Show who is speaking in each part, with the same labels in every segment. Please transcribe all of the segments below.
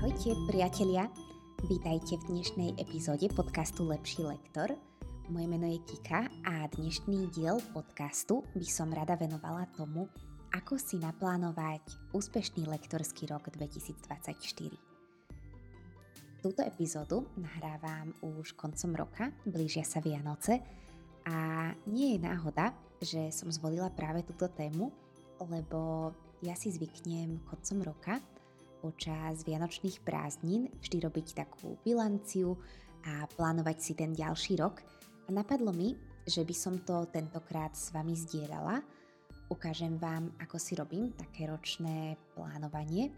Speaker 1: Ahojte priatelia, vítajte v dnešnej epizóde podcastu Lepší lektor. Moje meno je Kika a dnešný diel podcastu by som rada venovala tomu, ako si naplánovať úspešný lektorský rok 2024. Túto epizódu nahrávam už koncom roka, blížia sa Vianoce a nie je náhoda, že som zvolila práve túto tému, lebo ja si zvyknem koncom roka počas vianočných prázdnin vždy robiť takú bilanciu a plánovať si ten ďalší rok. A napadlo mi, že by som to tentokrát s vami zdieľala. Ukážem vám, ako si robím také ročné plánovanie,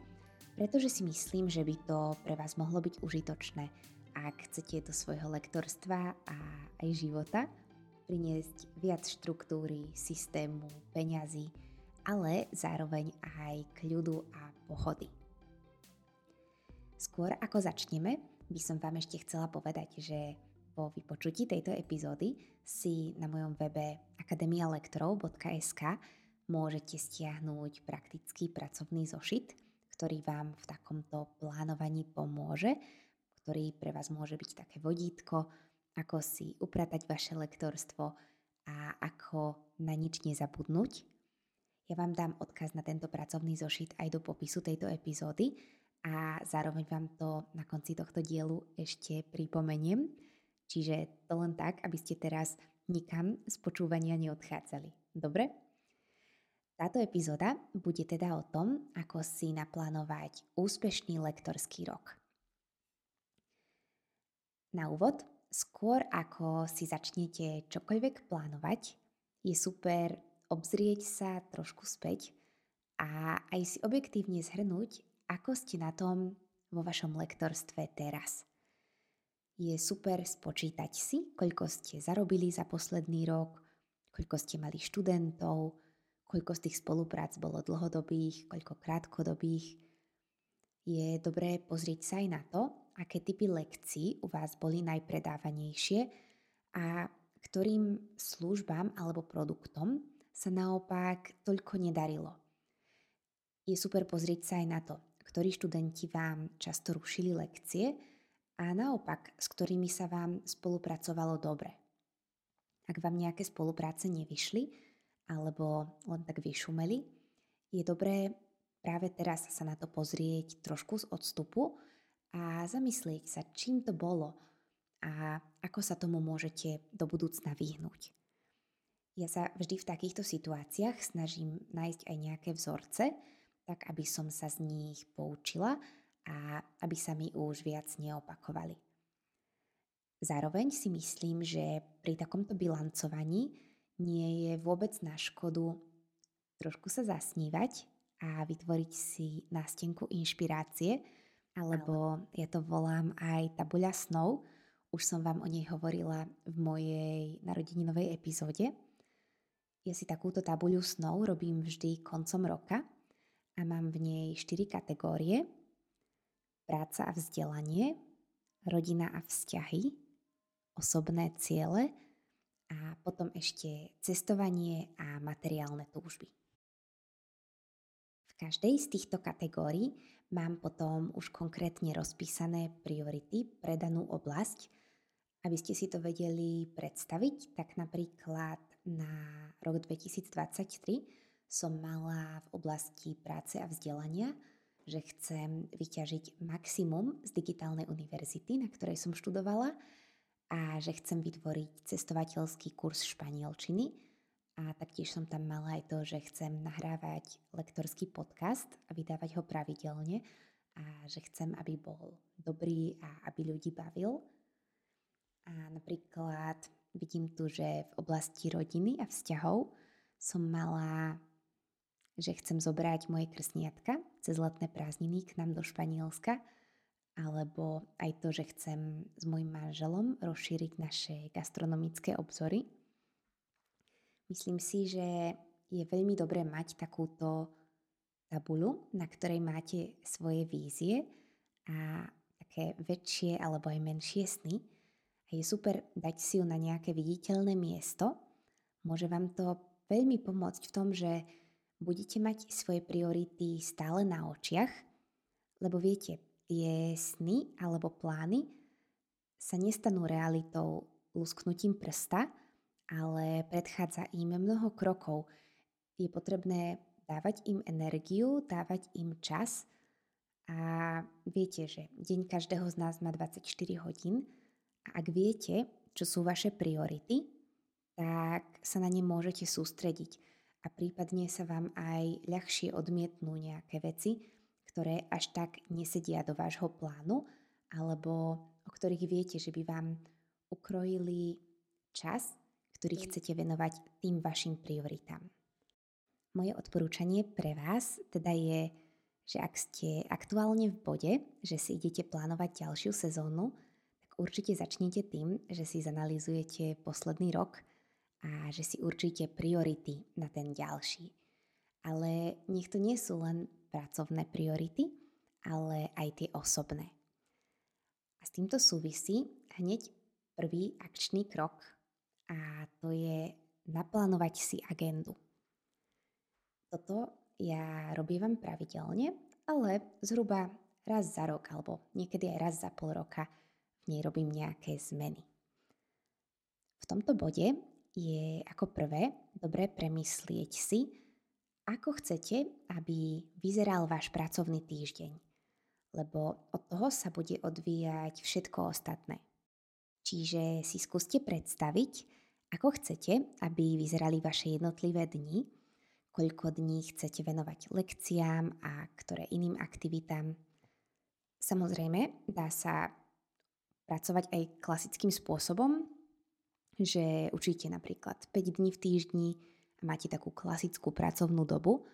Speaker 1: pretože si myslím, že by to pre vás mohlo byť užitočné, ak chcete do svojho lektorstva a aj života priniesť viac štruktúry, systému, peňazí, ale zároveň aj kľudu a pohody. Skôr ako začneme, by som vám ešte chcela povedať, že po vypočutí tejto epizódy si na mojom webe akademialektorov.sk môžete stiahnuť praktický pracovný zošit, ktorý vám v takomto plánovaní pomôže, ktorý pre vás môže byť také vodítko, ako si upratať vaše lektorstvo a ako na nič nezabudnúť. Ja vám dám odkaz na tento pracovný zošit aj do popisu tejto epizódy, a zároveň vám to na konci tohto dielu ešte pripomeniem. Čiže to len tak, aby ste teraz nikam z počúvania neodchádzali. Dobre? Táto epizóda bude teda o tom, ako si naplánovať úspešný lektorský rok. Na úvod, skôr ako si začnete čokoľvek plánovať, je super obzrieť sa trošku späť a aj si objektívne zhrnúť, ako ste na tom vo vašom lektorstve teraz. Je super spočítať si, koľko ste zarobili za posledný rok, koľko ste mali študentov, koľko z tých spoluprác bolo dlhodobých, koľko krátkodobých. Je dobré pozrieť sa aj na to, aké typy lekcií u vás boli najpredávanejšie a ktorým službám alebo produktom sa naopak toľko nedarilo. Je super pozrieť sa aj na to, ktorí študenti vám často rušili lekcie a naopak, s ktorými sa vám spolupracovalo dobre. Ak vám nejaké spolupráce nevyšli alebo len tak vyšumeli, je dobré práve teraz sa na to pozrieť trošku z odstupu a zamyslieť sa, čím to bolo a ako sa tomu môžete do budúcna vyhnúť. Ja sa vždy v takýchto situáciách snažím nájsť aj nejaké vzorce, tak aby som sa z nich poučila a aby sa mi už viac neopakovali. Zároveň si myslím, že pri takomto bilancovaní nie je vôbec na škodu trošku sa zasnívať a vytvoriť si nástenku inšpirácie, alebo ja to volám aj tabuľa snov. Už som vám o nej hovorila v mojej narodeninovej epizóde. Ja si takúto tabuľu snov robím vždy koncom roka – a mám v nej 4 kategórie. Práca a vzdelanie, rodina a vzťahy, osobné ciele a potom ešte cestovanie a materiálne túžby. V každej z týchto kategórií mám potom už konkrétne rozpísané priority pre danú oblasť. Aby ste si to vedeli predstaviť, tak napríklad na rok 2023 som mala v oblasti práce a vzdelania, že chcem vyťažiť maximum z digitálnej univerzity, na ktorej som študovala a že chcem vytvoriť cestovateľský kurz španielčiny a taktiež som tam mala aj to, že chcem nahrávať lektorský podcast a vydávať ho pravidelne a že chcem, aby bol dobrý a aby ľudí bavil. A napríklad vidím tu, že v oblasti rodiny a vzťahov som mala že chcem zobrať moje krsniatka cez letné prázdniny k nám do Španielska, alebo aj to, že chcem s mojim manželom rozšíriť naše gastronomické obzory. Myslím si, že je veľmi dobré mať takúto tabuľu, na ktorej máte svoje vízie a také väčšie alebo aj menšie sny. A je super dať si ju na nejaké viditeľné miesto. Môže vám to veľmi pomôcť v tom, že budete mať svoje priority stále na očiach, lebo viete, tie sny alebo plány sa nestanú realitou lusknutím prsta, ale predchádza im mnoho krokov. Je potrebné dávať im energiu, dávať im čas a viete, že deň každého z nás má 24 hodín a ak viete, čo sú vaše priority, tak sa na ne môžete sústrediť a prípadne sa vám aj ľahšie odmietnú nejaké veci, ktoré až tak nesedia do vášho plánu alebo o ktorých viete, že by vám ukrojili čas, ktorý chcete venovať tým vašim prioritám. Moje odporúčanie pre vás teda je, že ak ste aktuálne v bode, že si idete plánovať ďalšiu sezónu, tak určite začnite tým, že si zanalizujete posledný rok a že si určite priority na ten ďalší. Ale nech to nie sú len pracovné priority, ale aj tie osobné. A s týmto súvisí hneď prvý akčný krok a to je naplánovať si agendu. Toto ja robievam pravidelne, ale zhruba raz za rok alebo niekedy aj raz za pol roka v nej robím nejaké zmeny. V tomto bode je ako prvé dobré premyslieť si, ako chcete, aby vyzeral váš pracovný týždeň, lebo od toho sa bude odvíjať všetko ostatné. Čiže si skúste predstaviť, ako chcete, aby vyzerali vaše jednotlivé dni koľko dní chcete venovať lekciám a ktoré iným aktivitám. Samozrejme, dá sa pracovať aj klasickým spôsobom, že učíte napríklad 5 dní v týždni a máte takú klasickú pracovnú dobu,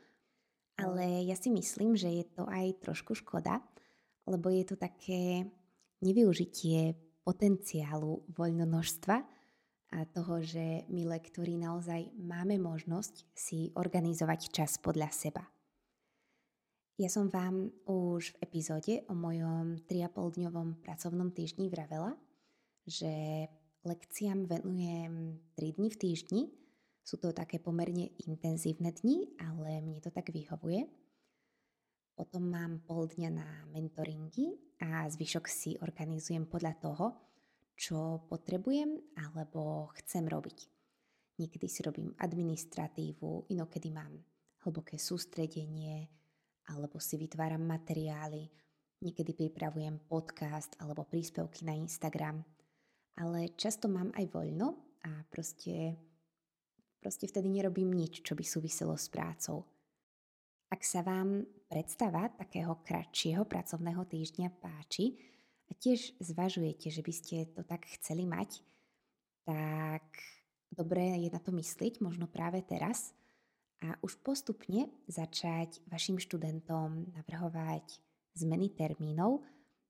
Speaker 1: ale ja si myslím, že je to aj trošku škoda, lebo je to také nevyužitie potenciálu voľnonožstva, a toho, že my lektori naozaj máme možnosť si organizovať čas podľa seba. Ja som vám už v epizóde o mojom 3,5 dňovom pracovnom týždni vravela, že lekciám venujem 3 dni v týždni. Sú to také pomerne intenzívne dni, ale mne to tak vyhovuje. Potom mám pol dňa na mentoringy a zvyšok si organizujem podľa toho, čo potrebujem alebo chcem robiť. Niekedy si robím administratívu, inokedy mám hlboké sústredenie alebo si vytváram materiály, niekedy pripravujem podcast alebo príspevky na Instagram, ale často mám aj voľno a proste, proste vtedy nerobím nič, čo by súviselo s prácou. Ak sa vám predstava takého kratšieho pracovného týždňa páči, a tiež zvažujete, že by ste to tak chceli mať, tak dobré je na to myslieť možno práve teraz a už postupne začať vašim študentom navrhovať zmeny termínov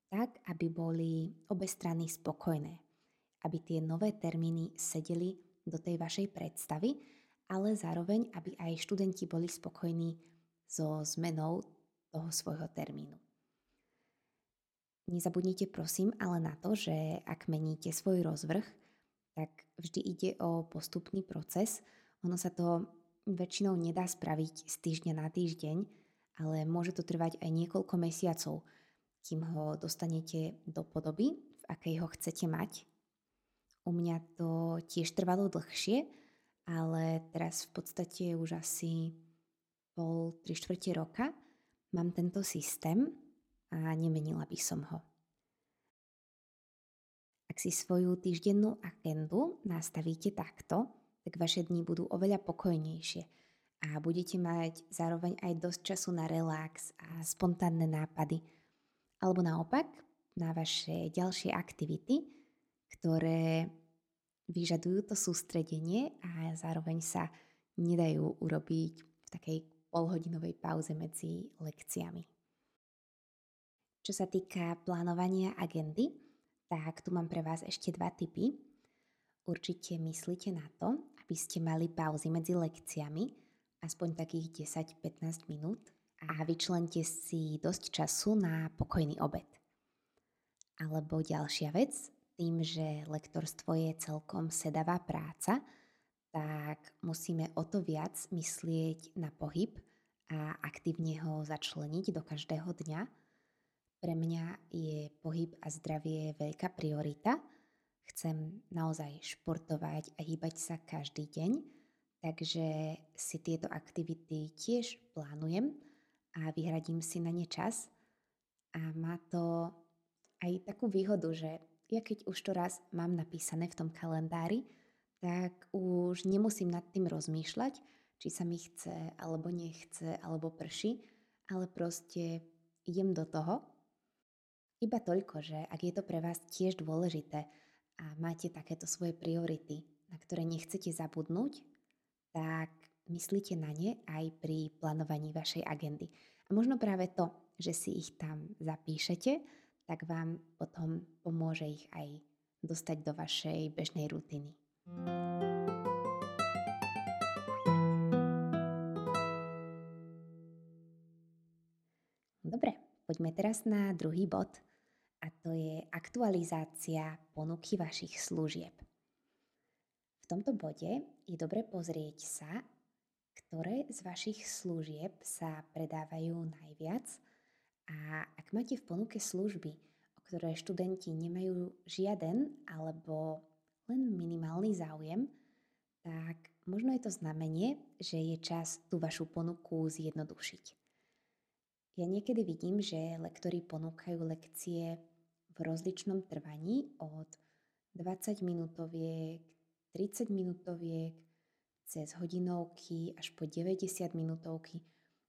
Speaker 1: tak, aby boli obe strany spokojné. Aby tie nové termíny sedeli do tej vašej predstavy, ale zároveň, aby aj študenti boli spokojní so zmenou toho svojho termínu. Nezabudnite prosím ale na to, že ak meníte svoj rozvrh, tak vždy ide o postupný proces. Ono sa to väčšinou nedá spraviť z týždňa na týždeň, ale môže to trvať aj niekoľko mesiacov, kým ho dostanete do podoby, v akej ho chcete mať. U mňa to tiež trvalo dlhšie, ale teraz v podstate už asi pol, tri štvrte roka mám tento systém, a nemenila by som ho. Ak si svoju týždennú agendu nastavíte takto, tak vaše dni budú oveľa pokojnejšie a budete mať zároveň aj dosť času na relax a spontánne nápady. Alebo naopak na vaše ďalšie aktivity, ktoré vyžadujú to sústredenie a zároveň sa nedajú urobiť v takej polhodinovej pauze medzi lekciami. Čo sa týka plánovania agendy, tak tu mám pre vás ešte dva tipy. Určite myslíte na to, aby ste mali pauzy medzi lekciami, aspoň takých 10-15 minút a vyčlente si dosť času na pokojný obed. Alebo ďalšia vec, tým, že lektorstvo je celkom sedavá práca, tak musíme o to viac myslieť na pohyb a aktívne ho začleniť do každého dňa, Pre mňa je pohyb a zdravie veľká priorita. Chcem naozaj športovať a hýbať sa každý deň, takže si tieto aktivity tiež plánujem a vyhradím si na ne čas. A má to aj takú výhodu, že ja keď už to raz mám napísané v tom kalendári, tak už nemusím nad tým rozmýšľať, či sa mi chce, alebo nechce, alebo prší, ale proste idem do toho. Iba toľko, že ak je to pre vás tiež dôležité a máte takéto svoje priority, na ktoré nechcete zabudnúť, tak myslíte na ne aj pri plánovaní vašej agendy. A možno práve to, že si ich tam zapíšete, tak vám potom pomôže ich aj dostať do vašej bežnej rutiny. Dobre, poďme teraz na druhý bod a to je aktualizácia ponuky vašich služieb. V tomto bode je dobre pozrieť sa, ktoré z vašich služieb sa predávajú najviac a ak máte v ponuke služby, o ktoré študenti nemajú žiaden alebo len minimálny záujem, tak možno je to znamenie, že je čas tú vašu ponuku zjednodušiť. Ja niekedy vidím, že lektory ponúkajú lekcie v rozličnom trvaní od 20 minútoviek, 30 minútoviek, cez hodinovky až po 90 minútovky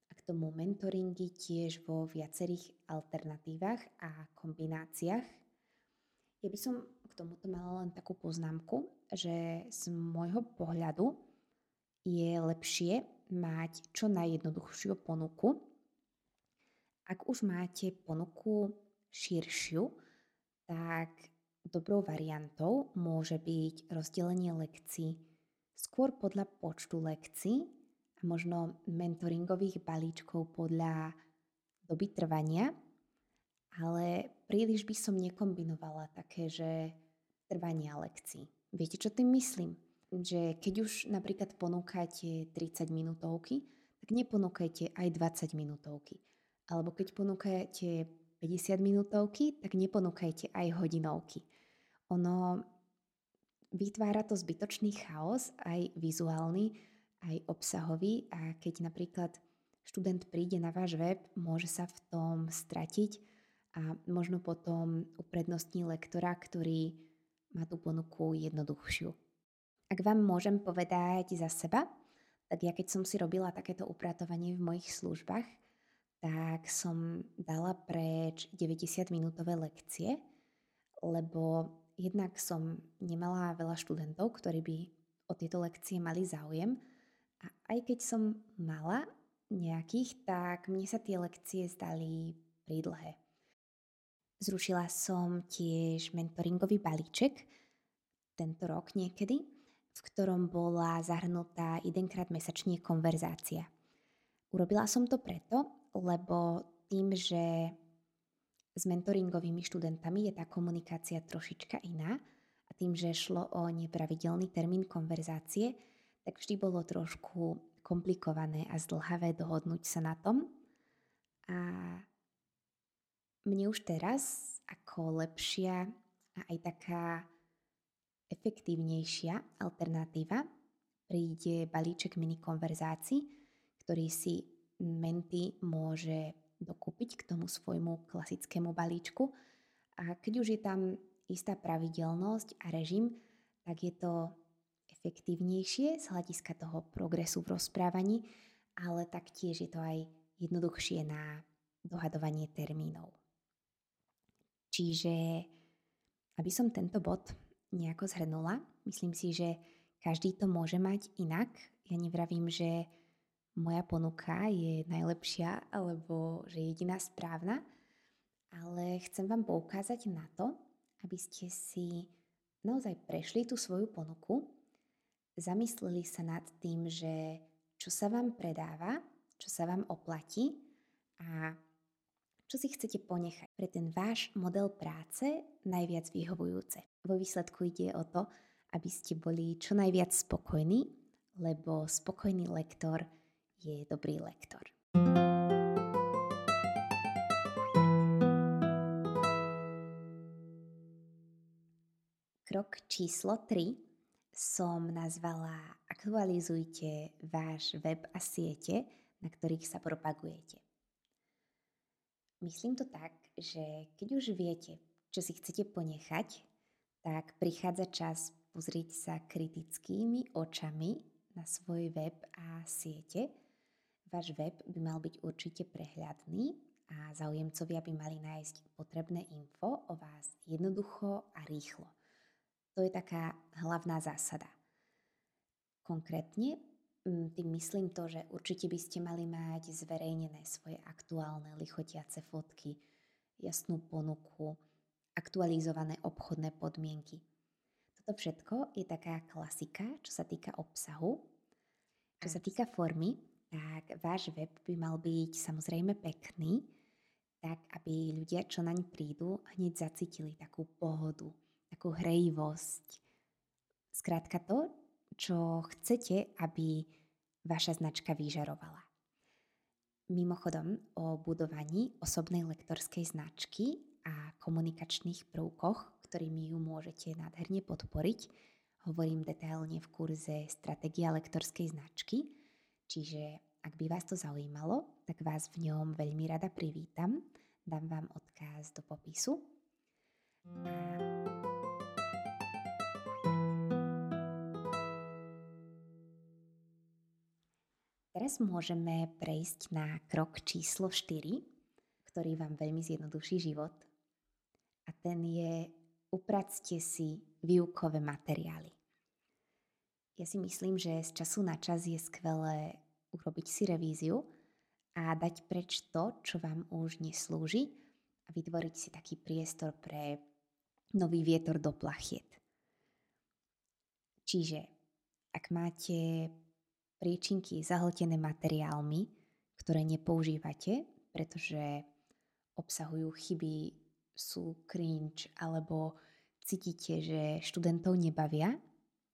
Speaker 1: a k tomu mentoringy tiež vo viacerých alternatívach a kombináciách. Ja by som tomuto mala len takú poznámku, že z môjho pohľadu je lepšie mať čo najjednoduchšiu ponuku. Ak už máte ponuku širšiu, tak dobrou variantou môže byť rozdelenie lekcií skôr podľa počtu lekcií a možno mentoringových balíčkov podľa doby trvania, ale príliš by som nekombinovala také, že trvania lekcií. Viete, čo tým myslím? Že keď už napríklad ponúkate 30 minútovky, tak neponúkajte aj 20 minútovky. Alebo keď ponúkajte 50 minútovky, tak neponúkajte aj hodinovky. Ono vytvára to zbytočný chaos, aj vizuálny, aj obsahový a keď napríklad študent príde na váš web, môže sa v tom stratiť a možno potom uprednostní lektora, ktorý má tú ponuku jednoduchšiu. Ak vám môžem povedať za seba, tak ja keď som si robila takéto upratovanie v mojich službách, tak som dala preč 90-minútové lekcie, lebo jednak som nemala veľa študentov, ktorí by o tieto lekcie mali záujem a aj keď som mala nejakých, tak mne sa tie lekcie zdali prídlhé. Zrušila som tiež mentoringový balíček tento rok niekedy, v ktorom bola zahrnutá jedenkrát mesačne konverzácia. Urobila som to preto, lebo tým, že s mentoringovými študentami je tá komunikácia trošička iná a tým, že šlo o nepravidelný termín konverzácie, tak vždy bolo trošku komplikované a zdlhavé dohodnúť sa na tom. A mne už teraz ako lepšia a aj taká efektívnejšia alternatíva príde balíček mini konverzácií, ktorý si Menty môže dokúpiť k tomu svojmu klasickému balíčku. A keď už je tam istá pravidelnosť a režim, tak je to efektívnejšie z hľadiska toho progresu v rozprávaní, ale taktiež je to aj jednoduchšie na dohadovanie termínov. Čiže, aby som tento bod nejako zhrnula, myslím si, že každý to môže mať inak. Ja nevravím, že moja ponuka je najlepšia alebo že jediná správna, ale chcem vám poukázať na to, aby ste si naozaj prešli tú svoju ponuku, zamysleli sa nad tým, že čo sa vám predáva, čo sa vám oplatí a čo si chcete ponechať pre ten váš model práce najviac vyhovujúce. Vo výsledku ide o to, aby ste boli čo najviac spokojní, lebo spokojný lektor je dobrý lektor. Krok číslo 3 som nazvala aktualizujte váš web a siete, na ktorých sa propagujete. Myslím to tak, že keď už viete, čo si chcete ponechať, tak prichádza čas pozrieť sa kritickými očami na svoj web a siete. Váš web by mal byť určite prehľadný a záujemcovia by mali nájsť potrebné info o vás jednoducho a rýchlo. To je taká hlavná zásada. Konkrétne mm, tým myslím to, že určite by ste mali mať zverejnené svoje aktuálne lichotiace fotky, jasnú ponuku, aktualizované obchodné podmienky. Toto všetko je taká klasika, čo sa týka obsahu. Čo sa týka formy, tak váš web by mal byť samozrejme pekný, tak aby ľudia, čo naň prídu, hneď zacítili takú pohodu, takú hrejivosť. Skrátka to, čo chcete, aby vaša značka vyžarovala. Mimochodom o budovaní osobnej lektorskej značky a komunikačných prvkoch, ktorými ju môžete nádherne podporiť, hovorím detailne v kurze Stratégia lektorskej značky, čiže ak by vás to zaujímalo, tak vás v ňom veľmi rada privítam. Dám vám odkaz do popisu. Teraz môžeme prejsť na krok číslo 4, ktorý vám veľmi zjednoduší život. A ten je upracte si výukové materiály. Ja si myslím, že z času na čas je skvelé urobiť si revíziu a dať preč to, čo vám už neslúži a vytvoriť si taký priestor pre nový vietor do plachiet. Čiže ak máte priečinky zahltené materiálmi, ktoré nepoužívate, pretože obsahujú chyby, sú cringe alebo cítite, že študentov nebavia,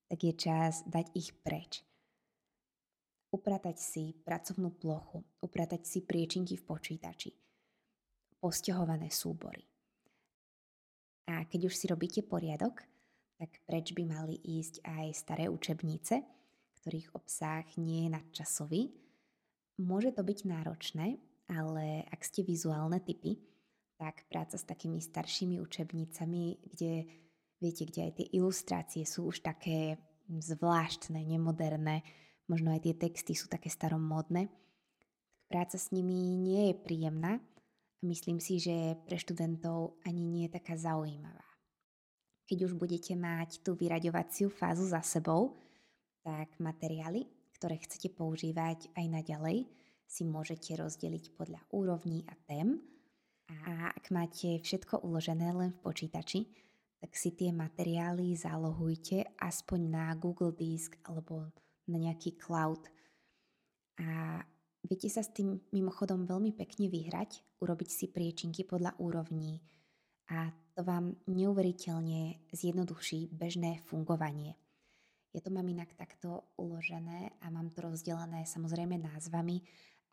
Speaker 1: tak je čas dať ich preč. Upratať si pracovnú plochu, upratať si priečinky v počítači, posťahované súbory. A keď už si robíte poriadok, tak preč by mali ísť aj staré učebnice, ktorých obsah nie je nadčasový. Môže to byť náročné, ale ak ste vizuálne typy, tak práca s takými staršími učebnicami, kde viete, kde aj tie ilustrácie sú už také zvláštne, nemoderné, možno aj tie texty sú také staromódne, práca s nimi nie je príjemná a myslím si, že pre študentov ani nie je taká zaujímavá. Keď už budete mať tú vyraďovaciu fázu za sebou, tak materiály, ktoré chcete používať aj naďalej, si môžete rozdeliť podľa úrovní a tém. A ak máte všetko uložené len v počítači, tak si tie materiály zálohujte aspoň na Google Disk alebo na nejaký cloud. A viete sa s tým mimochodom veľmi pekne vyhrať, urobiť si priečinky podľa úrovní a to vám neuveriteľne zjednoduší bežné fungovanie. Ja to mám inak takto uložené a mám to rozdelené samozrejme názvami,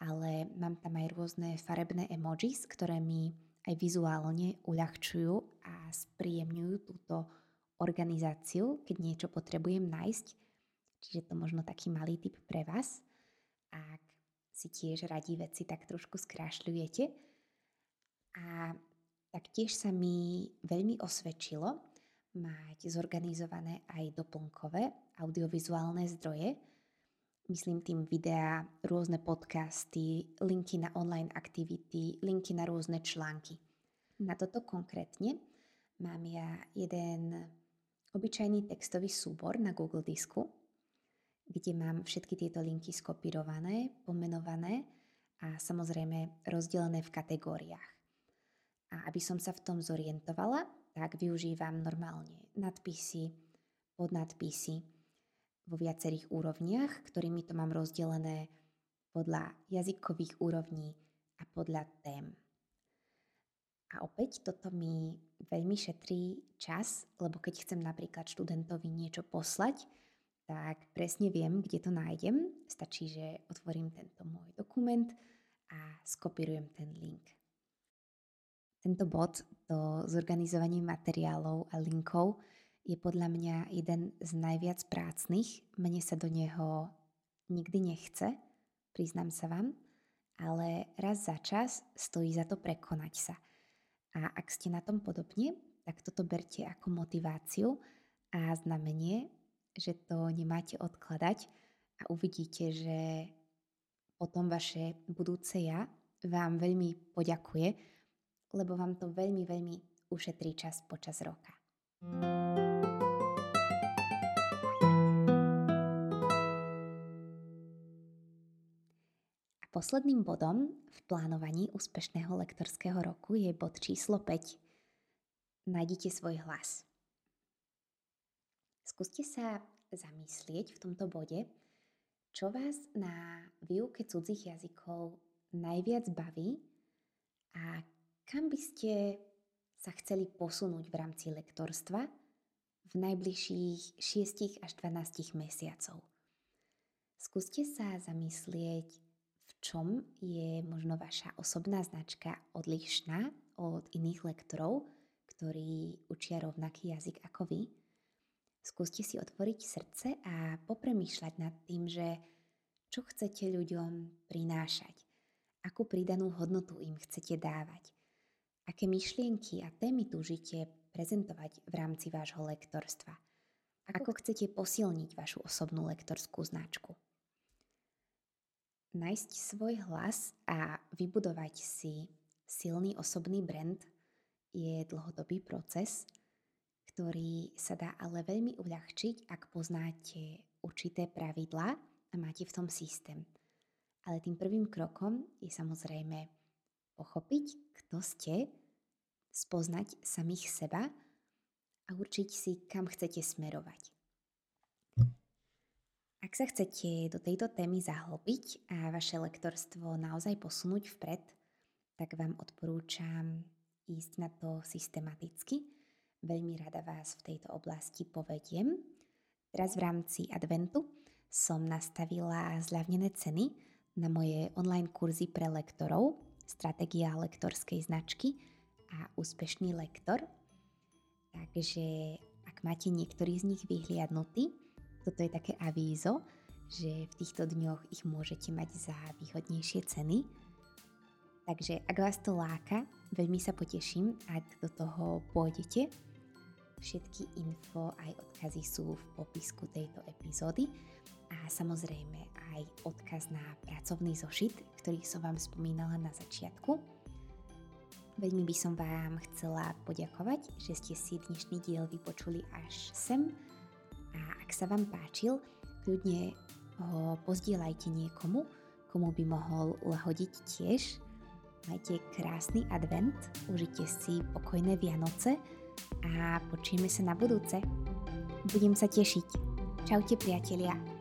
Speaker 1: ale mám tam aj rôzne farebné emojis, ktoré mi aj vizuálne uľahčujú a spríjemňujú túto organizáciu, keď niečo potrebujem nájsť. Čiže to možno taký malý tip pre vás. Ak si tiež radí veci tak trošku skrášľujete. A taktiež sa mi veľmi osvedčilo, mať zorganizované aj doplnkové audiovizuálne zdroje. Myslím tým videá, rôzne podcasty, linky na online aktivity, linky na rôzne články. Na toto konkrétne mám ja jeden obyčajný textový súbor na Google Disku, kde mám všetky tieto linky skopírované, pomenované a samozrejme rozdelené v kategóriách. A aby som sa v tom zorientovala, tak využívam normálne nadpisy, podnadpisy vo viacerých úrovniach, ktorými to mám rozdelené podľa jazykových úrovní a podľa tém. A opäť toto mi veľmi šetrí čas, lebo keď chcem napríklad študentovi niečo poslať, tak presne viem, kde to nájdem. Stačí, že otvorím tento môj dokument a skopírujem ten link. Tento bod, to zorganizovanie materiálov a linkov, Je podľa mňa jeden z najviac prácnych. Mne sa do neho nikdy nechce, priznám sa vám, ale raz za čas stojí za to prekonať sa. A ak ste na tom podobne, tak toto berte ako motiváciu a znamenie, že to nemáte odkladať a uvidíte, že potom vaše budúce ja vám veľmi poďakuje, lebo vám to veľmi, veľmi ušetrí čas počas roka. A posledným bodom v plánovaní úspešného lektorského roku je bod číslo 5. Nájdite svoj hlas. Skúste sa zamyslieť v tomto bode, čo vás na výuke cudzích jazykov najviac baví a kam by ste sa chceli posunúť v rámci lektorstva v najbližších 6 až 12 mesiacov. Skúste sa zamyslieť, v čom je možno vaša osobná značka odlišná od iných lektorov, ktorí učia rovnaký jazyk ako vy Skúste si otvoriť srdce a popremýšľať nad tým, že čo chcete ľuďom prinášať, akú pridanú hodnotu im chcete dávať, aké myšlienky a témy túžite prezentovať v rámci vášho lektorstva, ako chcete posilniť vašu osobnú lektorskú značku. Nájsť svoj hlas a vybudovať si silný osobný brand je dlhodobý proces – ktorý sa dá ale veľmi uľahčiť, ak poznáte určité pravidlá a máte v tom systém. Ale tým prvým krokom je samozrejme pochopiť, ste, spoznať samých seba a určiť si, kam chcete smerovať. Ak sa chcete do tejto témy zahlbiť a vaše lektorstvo naozaj posunúť vpred, tak vám odporúčam ísť na to systematicky Veľmi rada vás v tejto oblasti povediem. Teraz v rámci adventu som nastavila zľavnené ceny na moje online kurzy pre lektorov Stratégia lektorskej značky a Úspešný lektor. Takže ak máte niektorý z nich vyhliadnutý, toto je také avízo, že v týchto dňoch ich môžete mať za výhodnejšie ceny. Takže ak vás to láka, veľmi sa poteším, ak do toho pôjdete Všetky info aj odkazy sú v popisku tejto epizódy a samozrejme aj odkaz na pracovný zošit, ktorý som vám spomínala na začiatku. Veľmi by som vám chcela poďakovať, že ste si dnešný diel vypočuli až sem a ak sa vám páčil, kľudne ho pozdieľajte niekomu, komu by mohol lahodiť tiež. Majte krásny advent, užite si pokojné Vianoce a počujeme sa na budúce. Budem sa tešiť. Čaute priatelia.